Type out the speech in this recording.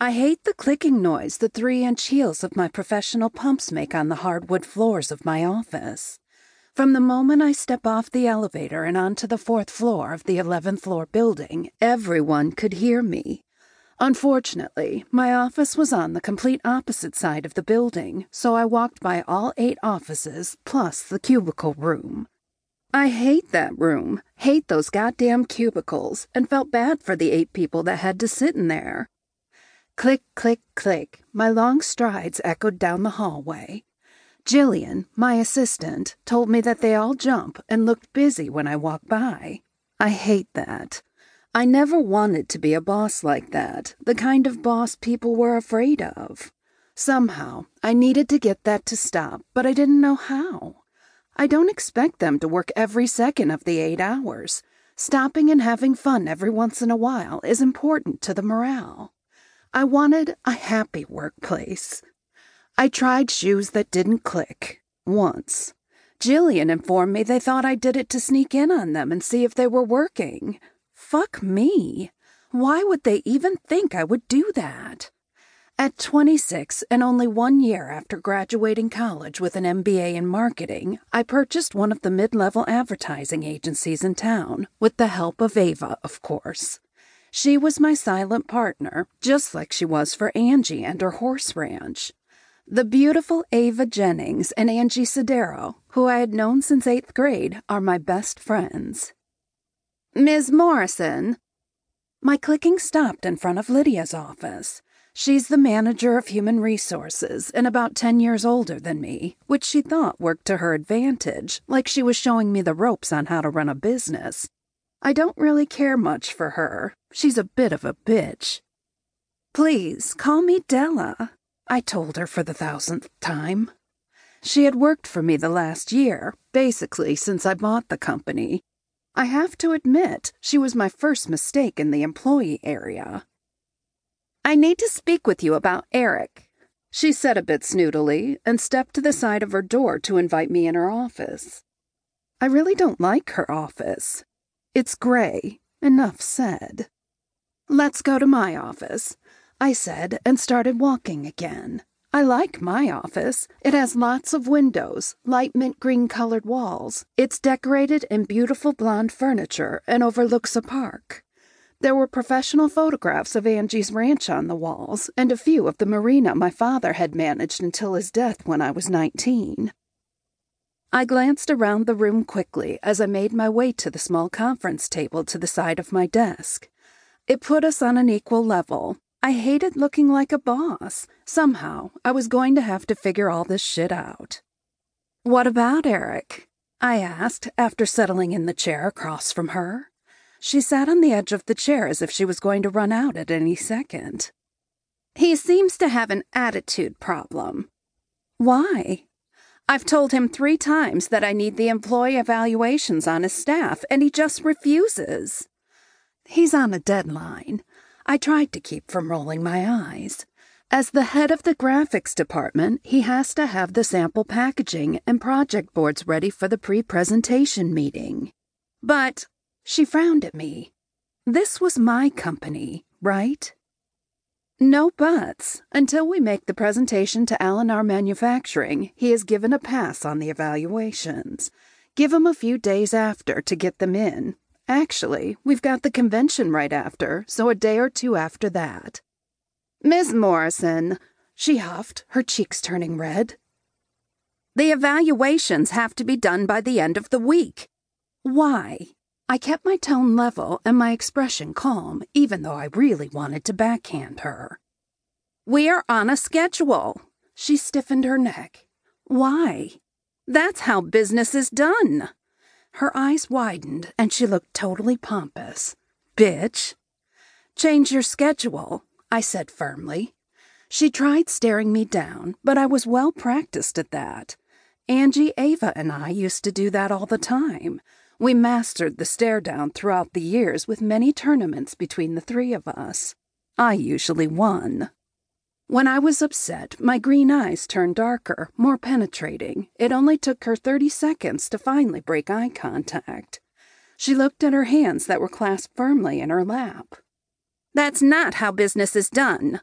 I hate the clicking noise the three inch heels of my professional pumps make on the hardwood floors of my office. From the moment I step off the elevator and onto the fourth floor of the 11th floor building, everyone could hear me. Unfortunately, my office was on the complete opposite side of the building, so I walked by all eight offices plus the cubicle room. I hate that room, hate those goddamn cubicles, and felt bad for the eight people that had to sit in there. Click, click, click, my long strides echoed down the hallway. Jillian, my assistant, told me that they all jump and looked busy when I walk by. I hate that. I never wanted to be a boss like that, the kind of boss people were afraid of. Somehow, I needed to get that to stop, but I didn't know how. I don't expect them to work every second of the eight hours. Stopping and having fun every once in a while is important to the morale. I wanted a happy workplace. I tried shoes that didn't click once. Jillian informed me they thought I did it to sneak in on them and see if they were working. Fuck me. Why would they even think I would do that? At 26 and only one year after graduating college with an MBA in marketing, I purchased one of the mid level advertising agencies in town, with the help of Ava, of course. She was my silent partner, just like she was for Angie and her horse ranch. The beautiful Ava Jennings and Angie Sedero, who I had known since eighth grade, are my best friends. Ms. Morrison. My clicking stopped in front of Lydia's office. She's the manager of human resources and about 10 years older than me, which she thought worked to her advantage, like she was showing me the ropes on how to run a business. I don't really care much for her. She's a bit of a bitch. Please call me Della, I told her for the thousandth time. She had worked for me the last year, basically since I bought the company. I have to admit, she was my first mistake in the employee area. I need to speak with you about Eric, she said a bit snootily and stepped to the side of her door to invite me in her office. I really don't like her office. It's gray. Enough said. Let's go to my office, I said and started walking again. I like my office. It has lots of windows, light mint green colored walls. It's decorated in beautiful blonde furniture and overlooks a park. There were professional photographs of Angie's ranch on the walls and a few of the marina my father had managed until his death when I was 19. I glanced around the room quickly as I made my way to the small conference table to the side of my desk. It put us on an equal level. I hated looking like a boss. Somehow, I was going to have to figure all this shit out. What about Eric? I asked after settling in the chair across from her. She sat on the edge of the chair as if she was going to run out at any second. He seems to have an attitude problem. Why? I've told him three times that I need the employee evaluations on his staff, and he just refuses. He's on a deadline. I tried to keep from rolling my eyes. As the head of the graphics department, he has to have the sample packaging and project boards ready for the pre presentation meeting. But she frowned at me. This was my company, right? No buts. Until we make the presentation to L&R Manufacturing, he is given a pass on the evaluations. Give him a few days after to get them in. Actually, we've got the convention right after, so a day or two after that. Miss Morrison, she huffed, her cheeks turning red. The evaluations have to be done by the end of the week. Why? I kept my tone level and my expression calm, even though I really wanted to backhand her. We are on a schedule. She stiffened her neck. Why? That's how business is done. Her eyes widened and she looked totally pompous. Bitch. Change your schedule, I said firmly. She tried staring me down, but I was well practiced at that. Angie, Ava, and I used to do that all the time. We mastered the stare down throughout the years with many tournaments between the three of us. I usually won. When I was upset, my green eyes turned darker, more penetrating. It only took her 30 seconds to finally break eye contact. She looked at her hands that were clasped firmly in her lap. That's not how business is done,